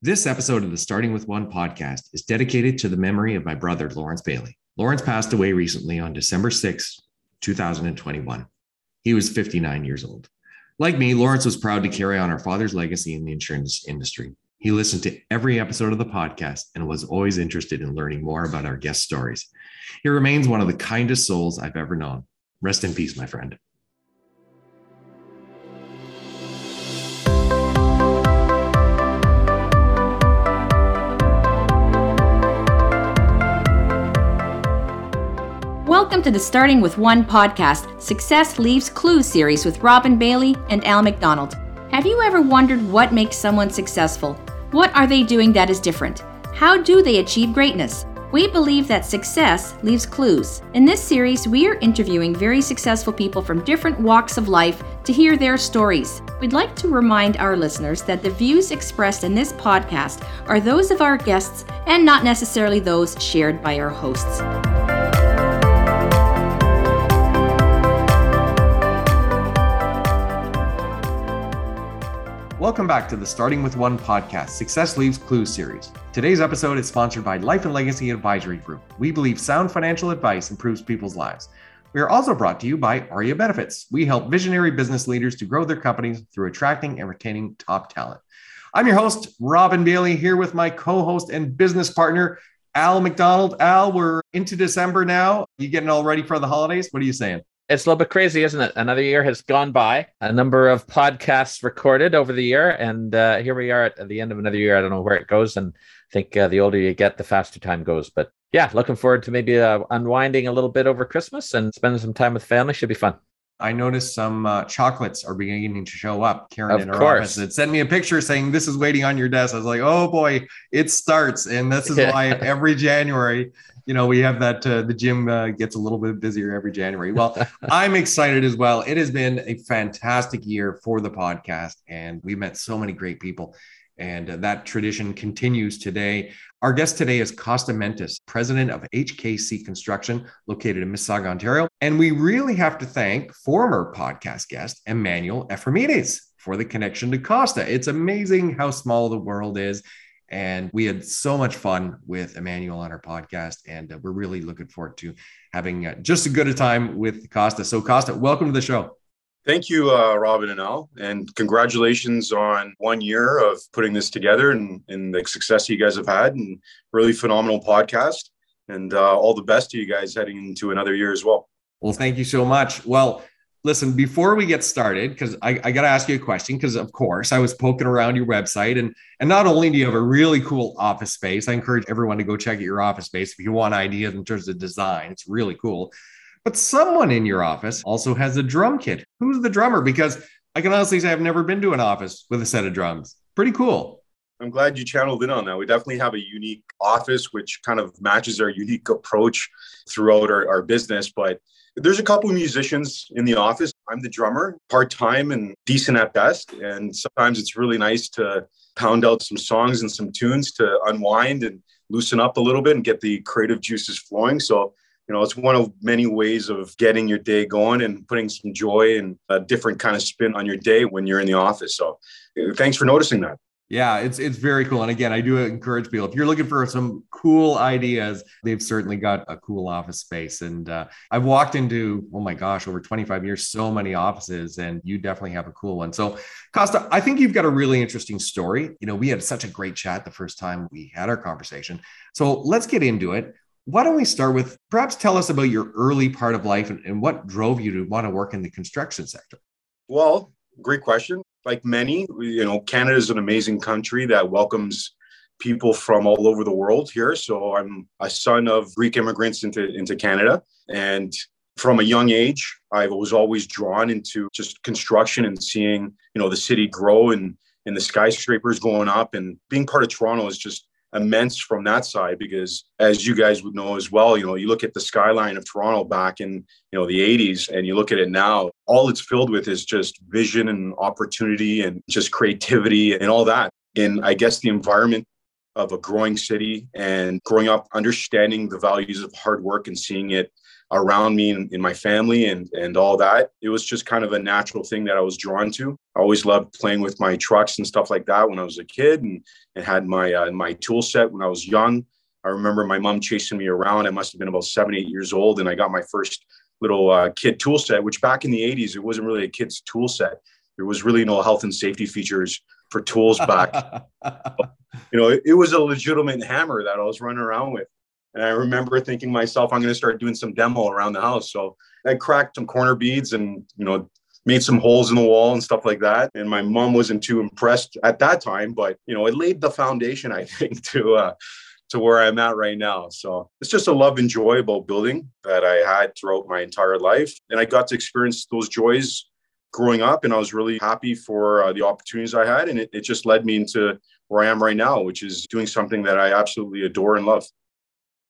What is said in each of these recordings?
This episode of the Starting with One podcast is dedicated to the memory of my brother, Lawrence Bailey. Lawrence passed away recently on December 6, 2021. He was 59 years old. Like me, Lawrence was proud to carry on our father's legacy in the insurance industry. He listened to every episode of the podcast and was always interested in learning more about our guest stories. He remains one of the kindest souls I've ever known. Rest in peace, my friend. Welcome to the Starting with One podcast, Success Leaves Clues series with Robin Bailey and Al McDonald. Have you ever wondered what makes someone successful? What are they doing that is different? How do they achieve greatness? We believe that success leaves clues. In this series, we are interviewing very successful people from different walks of life to hear their stories. We'd like to remind our listeners that the views expressed in this podcast are those of our guests and not necessarily those shared by our hosts. Welcome back to the Starting with One podcast, Success Leaves Clues series. Today's episode is sponsored by Life and Legacy Advisory Group. We believe sound financial advice improves people's lives. We are also brought to you by Aria Benefits. We help visionary business leaders to grow their companies through attracting and retaining top talent. I'm your host, Robin Bailey, here with my co host and business partner, Al McDonald. Al, we're into December now. You getting all ready for the holidays? What are you saying? It's a little bit crazy, isn't it? Another year has gone by, a number of podcasts recorded over the year, and uh, here we are at, at, the end of another year. I don't know where it goes, and I think uh, the older you get, the faster time goes. But yeah, looking forward to maybe uh, unwinding a little bit over Christmas and spending some time with family. Should be fun. I noticed some uh, chocolates are beginning to show up. Karen of in her course. office had sent me a picture saying this is waiting on your desk. I was like, oh boy, it starts, and this is why every January you know, we have that uh, the gym uh, gets a little bit busier every January. Well, I'm excited as well. It has been a fantastic year for the podcast, and we met so many great people. And uh, that tradition continues today. Our guest today is Costa Mentis, president of HKC Construction, located in Mississauga, Ontario. And we really have to thank former podcast guest Emmanuel Ephraimides for the connection to Costa. It's amazing how small the world is and we had so much fun with Emmanuel on our podcast. And uh, we're really looking forward to having uh, just as good a time with Costa. So, Costa, welcome to the show. Thank you, uh, Robin and Al, and congratulations on one year of putting this together and, and the success you guys have had, and really phenomenal podcast. And uh, all the best to you guys heading into another year as well. Well, thank you so much. Well, listen, before we get started, because I, I got to ask you a question, because of course I was poking around your website, and and not only do you have a really cool office space, I encourage everyone to go check out your office space if you want ideas in terms of design. It's really cool. But someone in your office also has a drum kit. Who's the drummer? Because I can honestly say I've never been to an office with a set of drums. Pretty cool. I'm glad you channeled in on that. We definitely have a unique office, which kind of matches our unique approach throughout our, our business. But there's a couple of musicians in the office. I'm the drummer, part time and decent at best. And sometimes it's really nice to pound out some songs and some tunes to unwind and loosen up a little bit and get the creative juices flowing. So, you know, it's one of many ways of getting your day going and putting some joy and a different kind of spin on your day when you're in the office. So, thanks for noticing that. Yeah, it's it's very cool. And again, I do encourage people if you're looking for some cool ideas, they've certainly got a cool office space. And uh, I've walked into oh my gosh, over 25 years, so many offices, and you definitely have a cool one. So, Costa, I think you've got a really interesting story. You know, we had such a great chat the first time we had our conversation. So let's get into it. Why don't we start with perhaps tell us about your early part of life and, and what drove you to want to work in the construction sector? Well, great question like many, you know, Canada is an amazing country that welcomes people from all over the world here. So I'm a son of Greek immigrants into, into Canada. And from a young age, I was always drawn into just construction and seeing, you know, the city grow and, and the skyscrapers going up and being part of Toronto is just immense from that side because as you guys would know as well you know you look at the skyline of toronto back in you know the 80s and you look at it now all it's filled with is just vision and opportunity and just creativity and all that. And i guess the environment of a growing city and growing up understanding the values of hard work and seeing it around me and in my family and and all that. It was just kind of a natural thing that i was drawn to. I always loved playing with my trucks and stuff like that when i was a kid and, and had my uh, my tool set when i was young. I remember my mom chasing me around. I must have been about seven eight years old and i got my first little uh, kid tool set which back in the 80s it wasn't really a kid's tool set. There was really no health and safety features for tools back. You know it, it was a legitimate hammer that i was running around with and I remember thinking myself, I'm going to start doing some demo around the house. So I cracked some corner beads and, you know, made some holes in the wall and stuff like that. And my mom wasn't too impressed at that time, but, you know, it laid the foundation, I think, to, uh, to where I'm at right now. So it's just a love and joy about building that I had throughout my entire life. And I got to experience those joys growing up. And I was really happy for uh, the opportunities I had. And it, it just led me into where I am right now, which is doing something that I absolutely adore and love.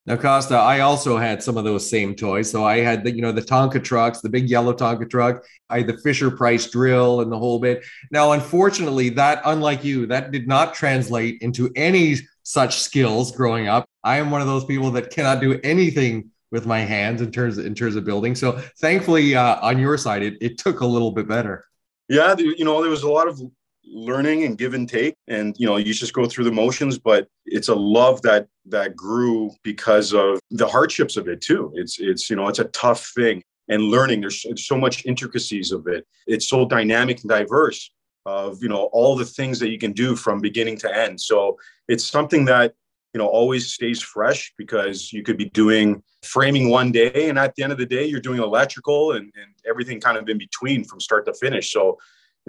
Now, Costa, I also had some of those same toys. So I had the, you know, the Tonka trucks, the big yellow Tonka truck. I had the Fisher Price drill and the whole bit. Now, unfortunately, that, unlike you, that did not translate into any such skills growing up. I am one of those people that cannot do anything with my hands in terms of, in terms of building. So thankfully, uh, on your side, it, it took a little bit better. Yeah, you know, there was a lot of learning and give and take. And you know you just go through the motions but it's a love that that grew because of the hardships of it too. It's it's you know it's a tough thing and learning. There's so much intricacies of it. It's so dynamic and diverse of you know all the things that you can do from beginning to end. So it's something that you know always stays fresh because you could be doing framing one day and at the end of the day you're doing electrical and, and everything kind of in between from start to finish. So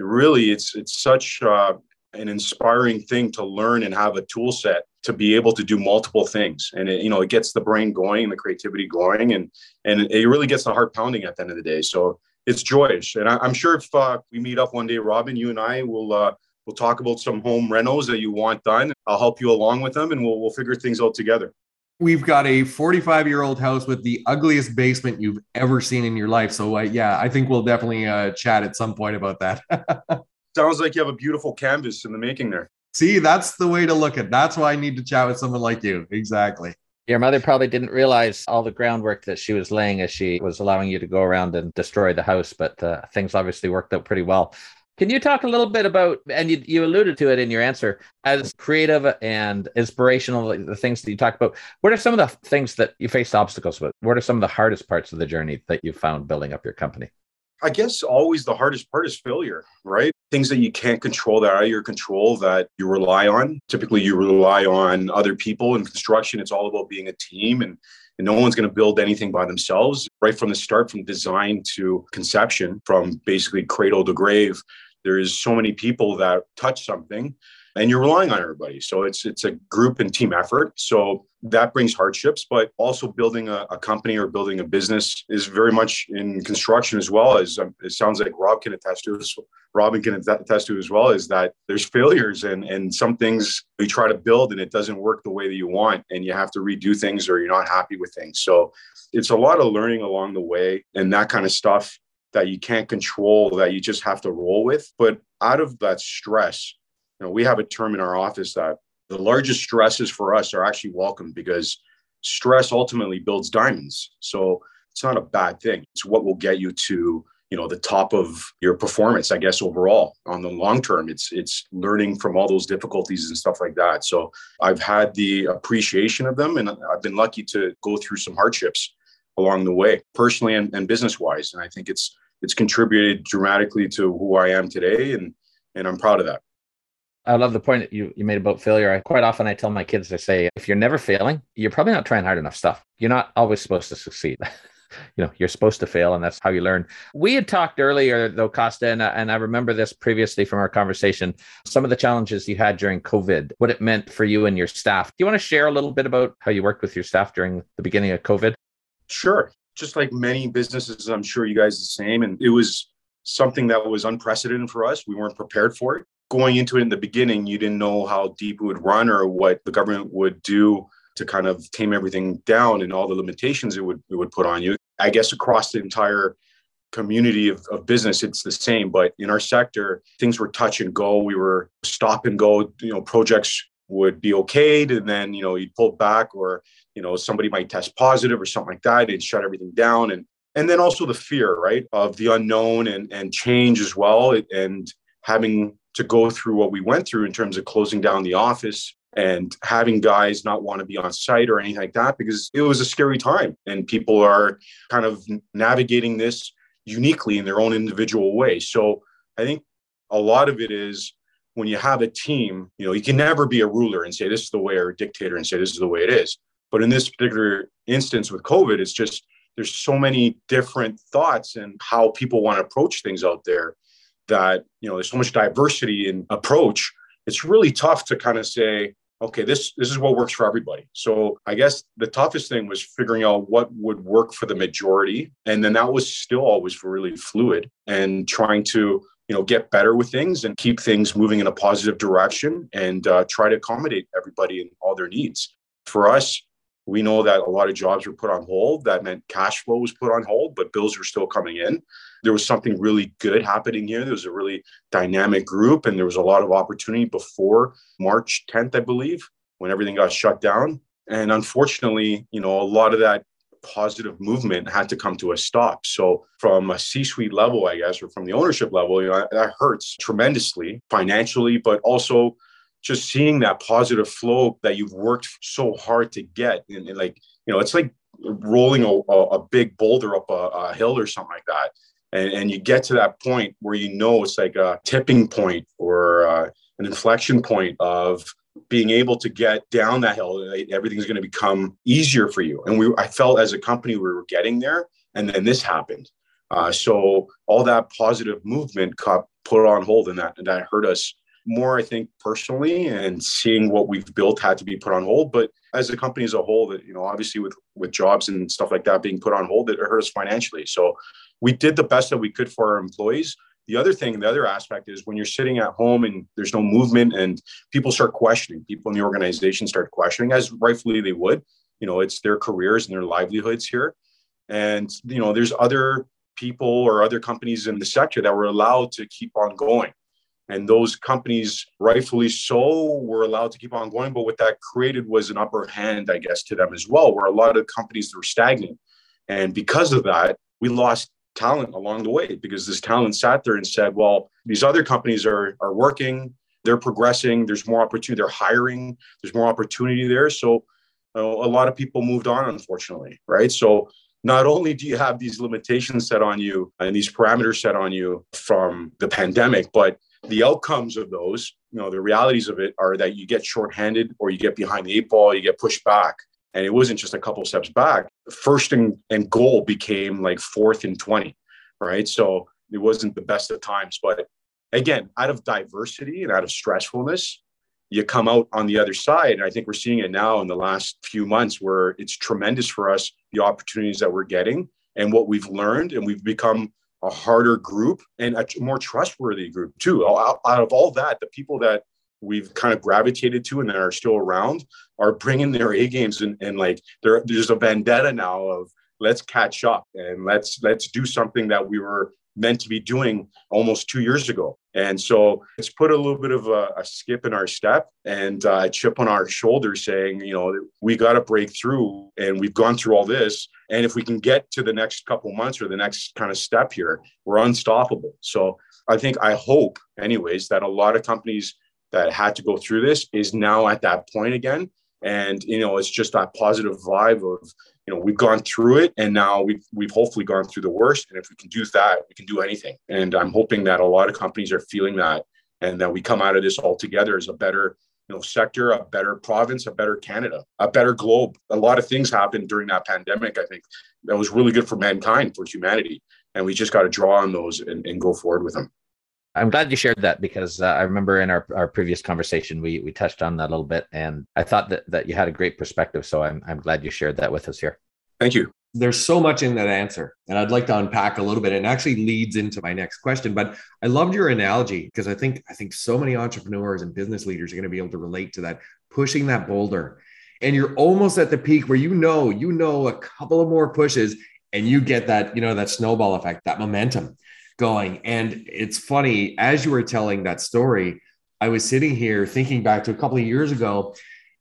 really it's it's such uh, an inspiring thing to learn and have a tool set to be able to do multiple things. And it, you know it gets the brain going and the creativity going and and it really gets the heart pounding at the end of the day. So it's joyous and I, am sure if uh, we meet up one day robin you and i will uh, we'll talk about some home renos that you want done. I'll help you along with them and we'll, we'll figure things out together we've got a 45 year old house with the ugliest basement you've ever seen in your life. So, uh, yeah, I think we'll definitely uh, chat at some point about that. Sounds like you have a beautiful canvas in the making there. See, that's the way to look at. It. That's why I need to chat with someone like you. Exactly. Your mother probably didn't realize all the groundwork that she was laying as she was allowing you to go around and destroy the house, but uh, things obviously worked out pretty well. Can you talk a little bit about, and you, you alluded to it in your answer, as creative and inspirational, the things that you talk about? What are some of the things that you faced obstacles with? What are some of the hardest parts of the journey that you found building up your company? I guess always the hardest part is failure, right? Things that you can't control that are your control that you rely on. Typically, you rely on other people in construction. It's all about being a team and and no one's going to build anything by themselves right from the start from design to conception from basically cradle to grave there's so many people that touch something and you're relying on everybody. So it's it's a group and team effort. So that brings hardships but also building a, a company or building a business is very much in construction as well as um, it sounds like rob can attest to as robin can attest to as well is that there's failures and and some things you try to build and it doesn't work the way that you want and you have to redo things or you're not happy with things. So it's a lot of learning along the way and that kind of stuff that you can't control that you just have to roll with. But out of that stress, you know, we have a term in our office that the largest stresses for us are actually welcome because stress ultimately builds diamonds. So it's not a bad thing. It's what will get you to you know the top of your performance i guess overall on the long term it's it's learning from all those difficulties and stuff like that so i've had the appreciation of them and i've been lucky to go through some hardships along the way personally and, and business wise and i think it's it's contributed dramatically to who I am today, and and I'm proud of that. I love the point that you, you made about failure. I quite often I tell my kids, I say, if you're never failing, you're probably not trying hard enough stuff. You're not always supposed to succeed. you know, you're supposed to fail, and that's how you learn. We had talked earlier, though, Costa, and, and I remember this previously from our conversation. Some of the challenges you had during COVID, what it meant for you and your staff. Do you want to share a little bit about how you worked with your staff during the beginning of COVID? Sure just like many businesses, I'm sure you guys the same. And it was something that was unprecedented for us. We weren't prepared for it. Going into it in the beginning, you didn't know how deep it would run or what the government would do to kind of tame everything down and all the limitations it would it would put on you. I guess across the entire community of, of business, it's the same. But in our sector, things were touch and go. We were stop and go, you know, projects would be okayed and then you know you'd pull back or you know somebody might test positive or something like that and shut everything down and and then also the fear right of the unknown and and change as well and having to go through what we went through in terms of closing down the office and having guys not want to be on site or anything like that because it was a scary time and people are kind of navigating this uniquely in their own individual way. So i think a lot of it is when you have a team, you know, you can never be a ruler and say this is the way or a dictator and say this is the way it is. But in this particular instance with COVID, it's just there's so many different thoughts and how people want to approach things out there that, you know, there's so much diversity in approach. It's really tough to kind of say, okay, this this is what works for everybody. So I guess the toughest thing was figuring out what would work for the majority. And then that was still always really fluid and trying to you know get better with things and keep things moving in a positive direction and uh, try to accommodate everybody and all their needs. For us we know that a lot of jobs were put on hold. That meant cash flow was put on hold but bills were still coming in. There was something really good happening here. There was a really dynamic group and there was a lot of opportunity before march 10th i believe when everything got shut down. And unfortunately you know a lot of that positive movement had to come to a stop. So, from a C suite level, I guess, or from the ownership level, you know, that hurts tremendously financially, but also just seeing that positive flow that you've worked so hard to get. And, and like, you know, it's like rolling a, a big boulder up a, a, hill or something like that. And, and you get to that point where you know it's like a tipping point or uh, an inflection point of being able to get down that hill, everything's going to become easier for you. And we, I felt as a company, we were getting there, and then this happened. Uh, so all that positive movement got put on hold, and that and that hurt us more. I think personally, and seeing what we've built had to be put on hold. But as a company as a whole, that you know, obviously with with jobs and stuff like that being put on hold, it hurt us financially. So we did the best that we could for our employees the other thing, the other aspect is when you're sitting at home and there's no movement and people start questioning, people in the organization start questioning, as rightfully they would. You know, it's their careers and their livelihoods here. And, you know, there's other people or other companies in the sector that were allowed to keep on going. And those companies, rightfully so, were allowed to keep on going. But what that created was an upper hand, I guess, to them as well, where a lot of companies were stagnant. And because of that, we lost talent along the way because this talent sat there and said, well, these other companies are, are working, they're progressing, there's more opportunity, they're hiring, there's more opportunity there. So a lot of people moved on, unfortunately, right? So not only do you have these limitations set on you and these parameters set on you from the pandemic, but the outcomes of those, you know, the realities of it are that you get shorthanded or you get behind the eight ball, you get pushed back. And it wasn't just a couple steps back. First and, and goal became like fourth and 20, right? So it wasn't the best of times. But again, out of diversity and out of stressfulness, you come out on the other side. And I think we're seeing it now in the last few months where it's tremendous for us, the opportunities that we're getting and what we've learned. And we've become a harder group and a more trustworthy group too. Out, out of all that, the people that we've kind of gravitated to and that are still around are bringing their A games and, and like there, there's a vendetta now of let's catch up and let's let's do something that we were meant to be doing almost two years ago. And so it's put a little bit of a, a skip in our step and uh, a chip on our shoulder saying, you know, we got to break through and we've gone through all this. And if we can get to the next couple months or the next kind of step here, we're unstoppable. So I think, I hope, anyways, that a lot of companies that had to go through this is now at that point again. And you know, it's just that positive vibe of you know we've gone through it, and now we've we've hopefully gone through the worst. And if we can do that, we can do anything. And I'm hoping that a lot of companies are feeling that, and that we come out of this all together as a better you know sector, a better province, a better Canada, a better globe. A lot of things happened during that pandemic. I think that was really good for mankind, for humanity, and we just got to draw on those and, and go forward with them. I'm glad you shared that because uh, I remember in our, our previous conversation we we touched on that a little bit, and I thought that that you had a great perspective. So I'm I'm glad you shared that with us here. Thank you. There's so much in that answer, and I'd like to unpack a little bit. And actually leads into my next question. But I loved your analogy because I think I think so many entrepreneurs and business leaders are going to be able to relate to that pushing that boulder, and you're almost at the peak where you know you know a couple of more pushes, and you get that you know that snowball effect, that momentum going. And it's funny, as you were telling that story, I was sitting here thinking back to a couple of years ago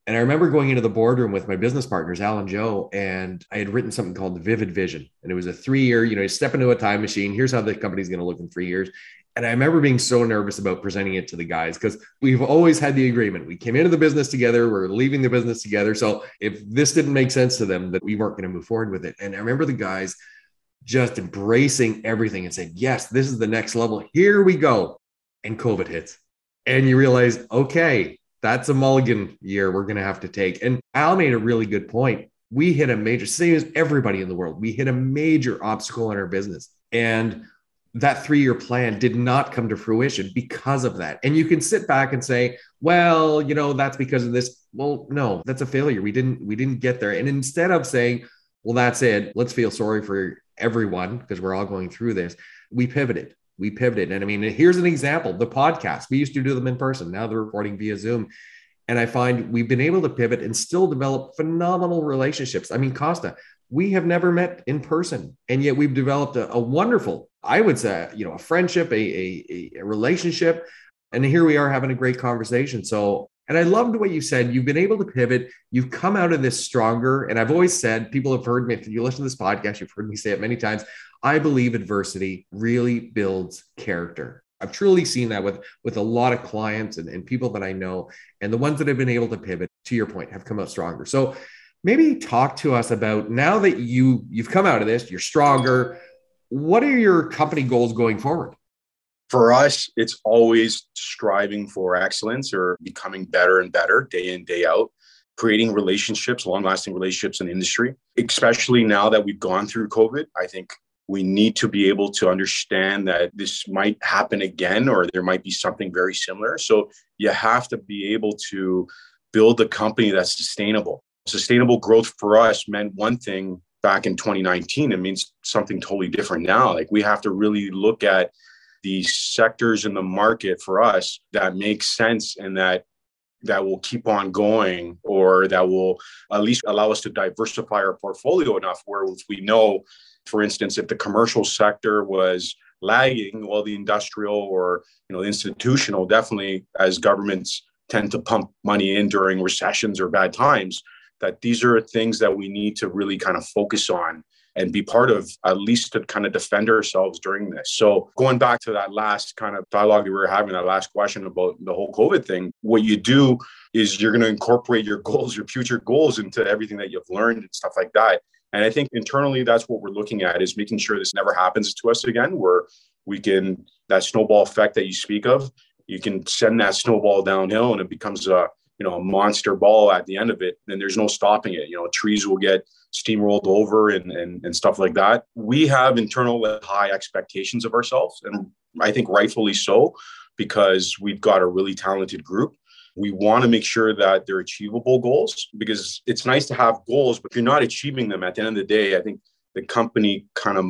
and I remember going into the boardroom with my business partners, Al and Joe, and I had written something called Vivid Vision. And it was a three year, you know, you step into a time machine. Here's how the company's going to look in three years. And I remember being so nervous about presenting it to the guys because we've always had the agreement. We came into the business together, we're leaving the business together. So if this didn't make sense to them, that we weren't going to move forward with it. And I remember the guys just embracing everything and saying, yes, this is the next level. Here we go. And COVID hits. And you realize, okay, that's a mulligan year we're going to have to take. And Al made a really good point. We hit a major, same as everybody in the world, we hit a major obstacle in our business. And that three year plan did not come to fruition because of that. And you can sit back and say, well, you know, that's because of this. Well, no, that's a failure. We didn't, we didn't get there. And instead of saying, well, that's it, let's feel sorry for everyone because we're all going through this, we pivoted we pivoted. And I mean, here's an example the podcast. We used to do them in person. Now they're recording via Zoom. And I find we've been able to pivot and still develop phenomenal relationships. I mean, Costa, we have never met in person, and yet we've developed a, a wonderful, I would say, you know, a friendship, a, a, a relationship. And here we are having a great conversation. So and I loved what you said. You've been able to pivot. You've come out of this stronger. And I've always said, people have heard me, if you listen to this podcast, you've heard me say it many times. I believe adversity really builds character. I've truly seen that with, with a lot of clients and, and people that I know. And the ones that have been able to pivot, to your point, have come out stronger. So maybe talk to us about now that you you've come out of this, you're stronger. What are your company goals going forward? For us, it's always striving for excellence or becoming better and better day in, day out creating relationships, long lasting relationships in industry, especially now that we've gone through COVID. I think we need to be able to understand that this might happen again or there might be something very similar. So you have to be able to build a company that's sustainable. Sustainable growth for us meant one thing back in 2019. It means something totally different now. Like we have to really look at the sectors in the market for us that make sense and that that will keep on going or that will at least allow us to diversify our portfolio enough where we know for instance, if the commercial sector was lagging, well, the industrial or you know institutional definitely, as governments tend to pump money in during recessions or bad times, that these are things that we need to really kind of focus on and be part of at least to kind of defend ourselves during this. So going back to that last kind of dialogue we were having, that last question about the whole COVID thing, what you do is you're going to incorporate your goals, your future goals into everything that you've learned and stuff like that. And I think internally, that's what we're looking at is making sure this never happens to us again, where we can, that snowball effect that you speak of, you can send that snowball downhill and it becomes a, you know, a monster ball at the end of it. Then there's no stopping it. You know, trees will get steamrolled over and, and, and stuff like that. We have internal high expectations of ourselves. And I think rightfully so, because we've got a really talented group we want to make sure that they're achievable goals because it's nice to have goals, but if you're not achieving them at the end of the day, I think the company kind of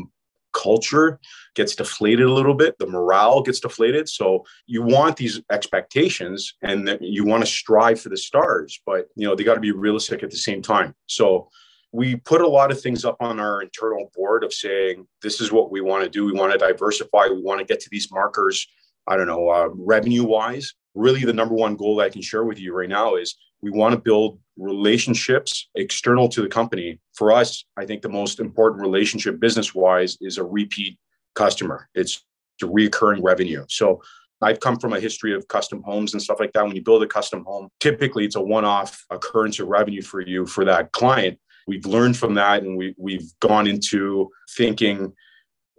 culture gets deflated a little bit the morale gets deflated so you want these expectations and you want to strive for the stars but you know they got to be realistic at the same time so we put a lot of things up on our internal board of saying this is what we want to do we want to diversify we want to get to these markers i don't know uh, revenue wise really the number one goal I can share with you right now is we want to build relationships external to the company. For us, I think the most important relationship business wise is a repeat customer. It's a recurring revenue. So I've come from a history of custom homes and stuff like that. When you build a custom home, typically it's a one-off occurrence of revenue for you for that client. We've learned from that and we, we've gone into thinking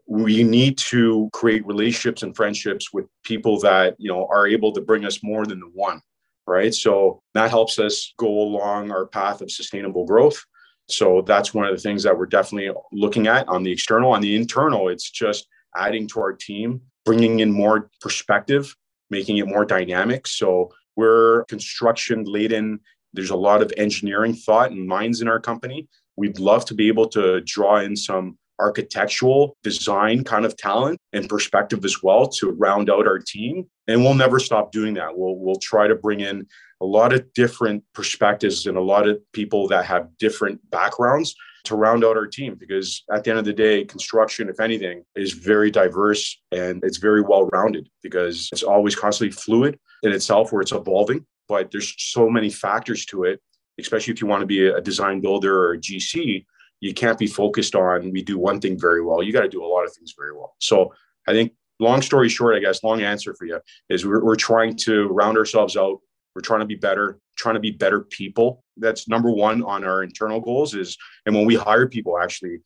we need to create relationships and friendships with people that you know are able to bring us more than the one right? So that helps us go along our path of sustainable growth. So that's one of the things that we're definitely looking at on the external on the internal. It's just adding to our team bringing in more perspective making it more dynamic. So we're construction laden there's a lot of engineering thought and minds in our company we'd love to be able to draw in some architectural design kind of talent and perspective as well to round out our team. And we'll never stop doing that. We'll we'll try to bring in a lot of different perspectives and a lot of people that have different backgrounds to round out our team because at the end of the day, construction, if anything, is very diverse and it's very well rounded because it's always constantly fluid in itself where it's evolving. But there's so many factors to it, especially if you want to be a design builder or a GC. You can't be focused on we do one thing very well. You got to do a lot of things very well. So I think long story short, I guess, long answer for you is we're, we're trying to round ourselves out. We're trying to be better, trying to be better people. That's number one on our internal goals is, and when we hire people, actually,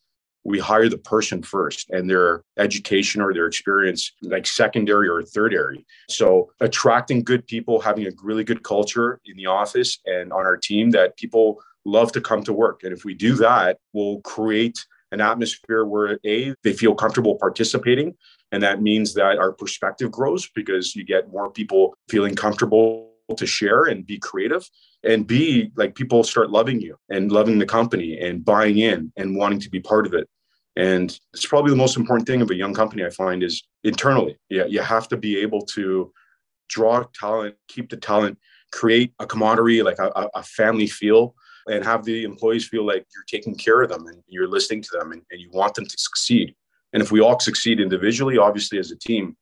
we hire the person first and their education or their experience like secondary or tertiary. So attracting good people, having a really good culture in the office and on our team that people love to come to work. And if we do that, we'll create an atmosphere where a they feel comfortable participating and that means that our perspective grows because you get more people feeling comfortable to share and be creative and b like people start loving you and loving the company and buying in and wanting to be part of it and it's probably the most important thing of a young company i find is internally yeah you have to be able to draw talent keep the talent create a camaraderie like a, a family feel and have the employees feel like you're taking care of them and you're listening to them and, and you want them to succeed and if we all succeed individually, obviously as a team,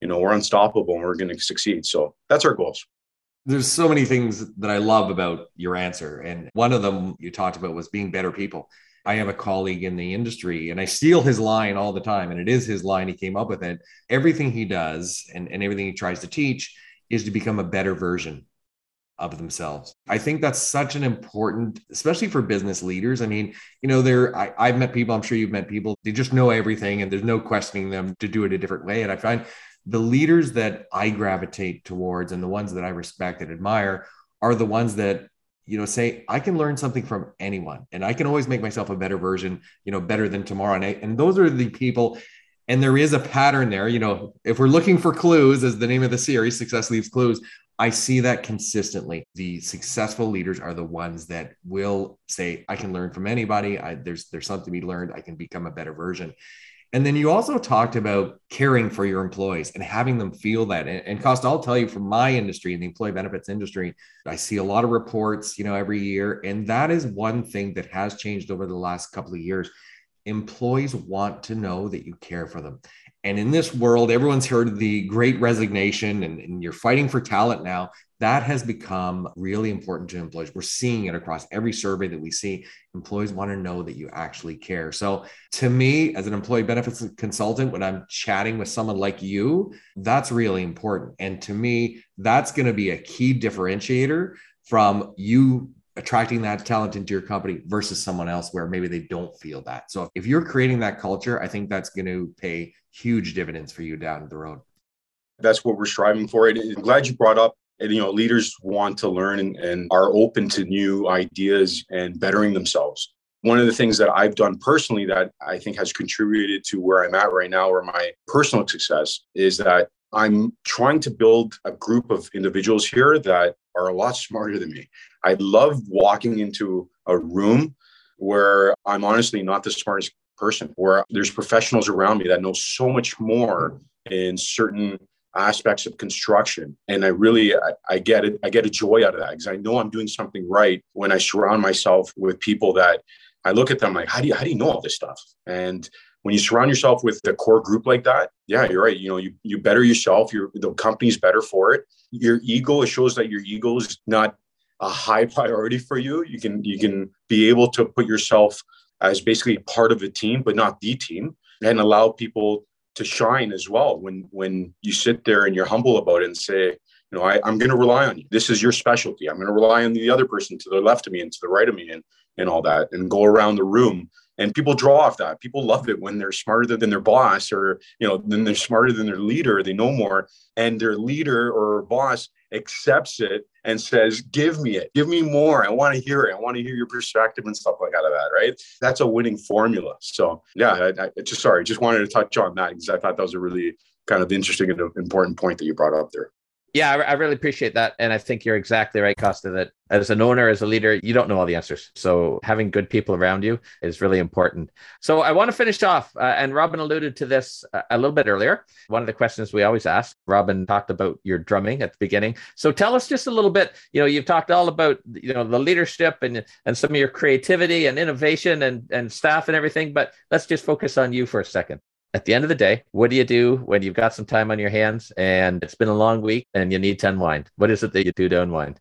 you know, we're unstoppable and we're going to succeed. So that's our goals. There's so many things that I love about your answer. And one of them you talked about was being better people. I have a colleague in the industry and I steal his line all the time. And it is his line. He came up with it. Everything he does and, and everything he tries to teach is to become a better version of themselves. I think that's such an important, especially for business leaders. I mean, you know, there I, I've met people, I'm sure you've met people, they just know everything and there's no questioning them to do it a different way. And I find the leaders that I gravitate towards and the ones that I respect and admire are the ones that you know say i can learn something from anyone and i can always make myself a better version you know better than tomorrow and, I, and those are the people and there is a pattern there you know if we're looking for clues as the name of the series success leaves clues I see that consistently. The successful leaders are the ones that will say, I can learn from anybody. I, there's, there's something to be learned. I can become a better version. And then you also talked about caring for your employees and having them feel that. And, and Cost, I'll tell you from my industry, in the employee benefits industry, I see a lot of reports, you know, every year. And that is one thing that has changed over the last couple of years. Employees want to know that you care for them. And in this world, everyone's heard the great resignation and, and, you're fighting for talent now. That has become really important to employees. We're seeing it across every survey that we see. Employees want to know that you actually care. So, to me, as an employee benefits consultant, when I'm chatting with someone like you, that's really important. And to me, that's going to be a key differentiator from you attracting that talent into your company versus someone else where maybe they don't feel that. So if you're creating that culture, I think that's going to pay huge dividends for you down the road. That's what we're striving for. And I'm glad you brought up and you know leaders want to learn and, and are open to new ideas and bettering themselves one of the things that I've done personally that I think has contributed to where I'm at right now or my personal success is that I'm trying to build a group of individuals here that are a lot smarter than me. I love walking into a room where I'm honestly not the smartest person, where there's professionals around me that know so much more in certain aspects of construction. And i really I, I, get it i get a joy out of that because i know i'm doing something right when i surround myself with people that i look at them like how do you how do you know all this stuff? And when you surround yourself with a core group like that yeah you're right. You know you, you better yourself your the company's better for it. Your ego it shows that your ego is not a high priority for you. You can you can be able to put yourself as basically part of a team but not the team and allow people to shine as well. When when you sit there and you're humble about it and say you know I, i'm going to rely on you. This is your specialty. I'm going to rely on the other person to the left of me and to the right of me and and all that and go around the room and people draw off that. People love it when they're smarter than their boss or you know then they're smarter than their leader they know more and their leader or boss accepts it and says give me it. Give me more. I want to hear it. I want to hear your perspective and stuff like that right? That's a winning formula. So yeah I, I just sorry just wanted to touch on that because i thought that was a really kind of interesting and important point that you brought up there Yeah, I, I, really appreciate that. And I think you're exactly right, Costa, that as an owner, as a leader, you don't know all the answers. So having good people around you is really important. So I want to finish off, uh, and Robin alluded to this a little bit earlier. One of the questions we always ask, Robin talked about your drumming at the beginning. So tell us just a little bit, you know, you've talked all about, you know, the leadership and, and some of your creativity and innovation and, and staff and everything, but let's just focus on you for a second at the end of the day, what do you do when you've got some time on your hands and it's been a long week and you need to unwind? What is it that you do to unwind?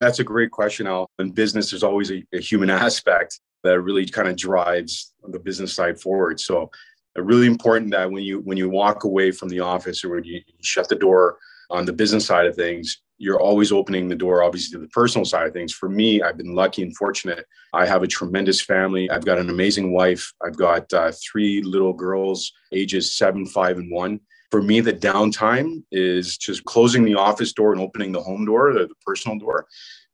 That's a great question, Al. In business, there's always a, a human aspect that really kind of drives the business side forward. So, uh, really important that when you when you walk away from the office or when you shut the door on the business side of things, you're always opening the door, obviously, to the personal side of things. For me, I've been lucky and fortunate. I have a tremendous family. I've got an amazing wife. I've got uh, three little girls, ages seven, five, and one. For me, the downtime is just closing the office door and opening the home door, the, the personal door,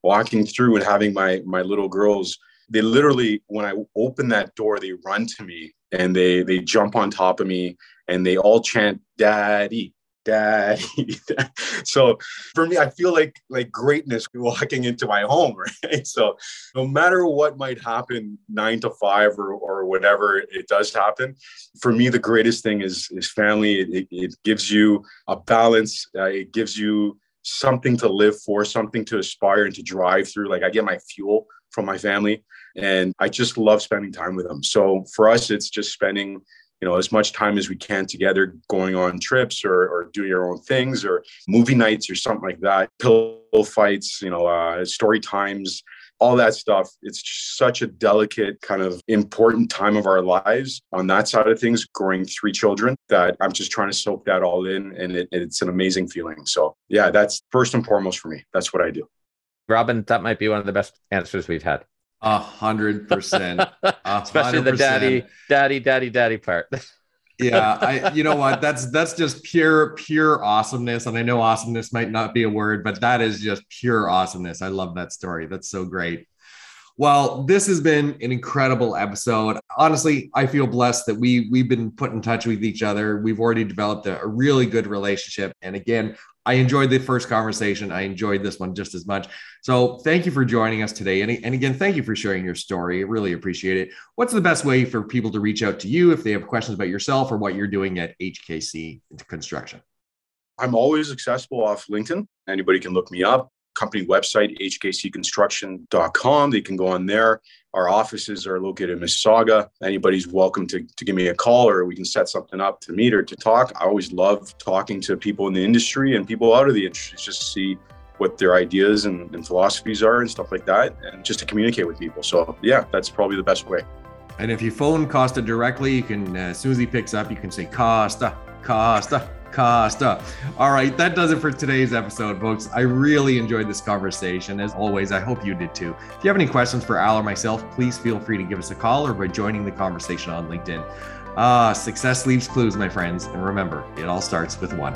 walking through and having my my little girls. They literally, when I open that door, they run to me and they they jump on top of me and they all chant "Daddy, daddy. So for me i feel like like greatness walking into my home right? So no matter what might happen nine to five or, or whatever it does happen for me the greatest thing is is family. It, it gives you a balance. Uh, it gives you something to live for something to aspire and to drive through. Like i get my fuel from my family and i just love spending time with them. So for us it's just spending you know as much time as we can together going on trips or, or doing our own things or movie nights or something like that pillow fights you know uh, story times all that stuff. It's such a delicate kind of important time of our lives on that side of things growing three children that i'm just trying to soak that all in and it, it's an amazing feeling. So yeah that's first and foremost for me. That's what i do. Robin that might be one of the best answers we've had a hundred percent. Especially the daddy, daddy, daddy, daddy part. yeah, I you know what? That's that's just pure, pure awesomeness. And I know awesomeness might not be a word, but that is just pure awesomeness. I love that story. That's so great. Well, this has been an incredible episode. Honestly, I feel blessed that we we've been put in touch with each other. We've already developed a, a really good relationship. And again, I enjoyed the first conversation. I enjoyed this one just as much. So thank you for joining us today. And, and again, thank you for sharing your story. I really appreciate it. What's the best way for people to reach out to you if they have questions about yourself or what you're doing at HKC Construction? I'm always accessible off LinkedIn. Anybody can look me up company website, hkcconstruction.com. They can go on there. Our offices are located in Mississauga. Anybody's welcome to, to give me a call or we can set something up to meet or to talk. I always love talking to people in the industry and people out of the industry just to see what their ideas and, and philosophies are and stuff like that and just to communicate with people. So, yeah, that's probably the best way. And if you phone Costa directly, you can, uh, as soon as he picks up, you can say, Costa, Costa. Costa. All right, that does it for today's episode, folks. I really enjoyed this conversation. As always, I hope you did too. If you have any questions for Al or myself, please feel free to give us a call or by joining the conversation on LinkedIn. Ah, success leaves clues, my friends. And remember, it all starts with one.